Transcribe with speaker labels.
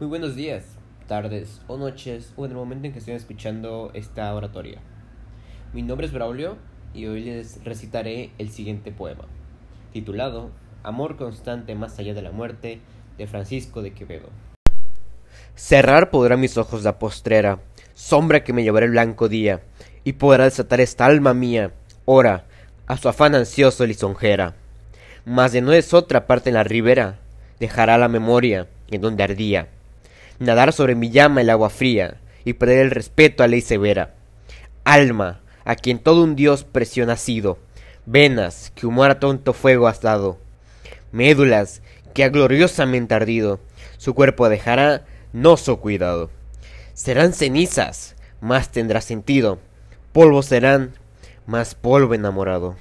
Speaker 1: Muy buenos días, tardes o noches o en el momento en que estén escuchando esta oratoria. Mi nombre es Braulio y hoy les recitaré el siguiente poema, titulado Amor constante más allá de la muerte, de Francisco de Quevedo.
Speaker 2: Cerrar podrá mis ojos la postrera, sombra que me llevará el blanco día, y podrá desatar esta alma mía, ora, a su afán ansioso lisonjera. Mas de no es otra parte en la ribera, dejará la memoria en donde ardía. Nadar sobre mi llama el agua fría, y perder el respeto a ley severa. Alma, a quien todo un dios precio nacido, venas que humor a tonto fuego has dado, médulas que ha gloriosamente ardido, su cuerpo dejará no so cuidado. Serán cenizas, más tendrá sentido, polvo serán, más polvo enamorado.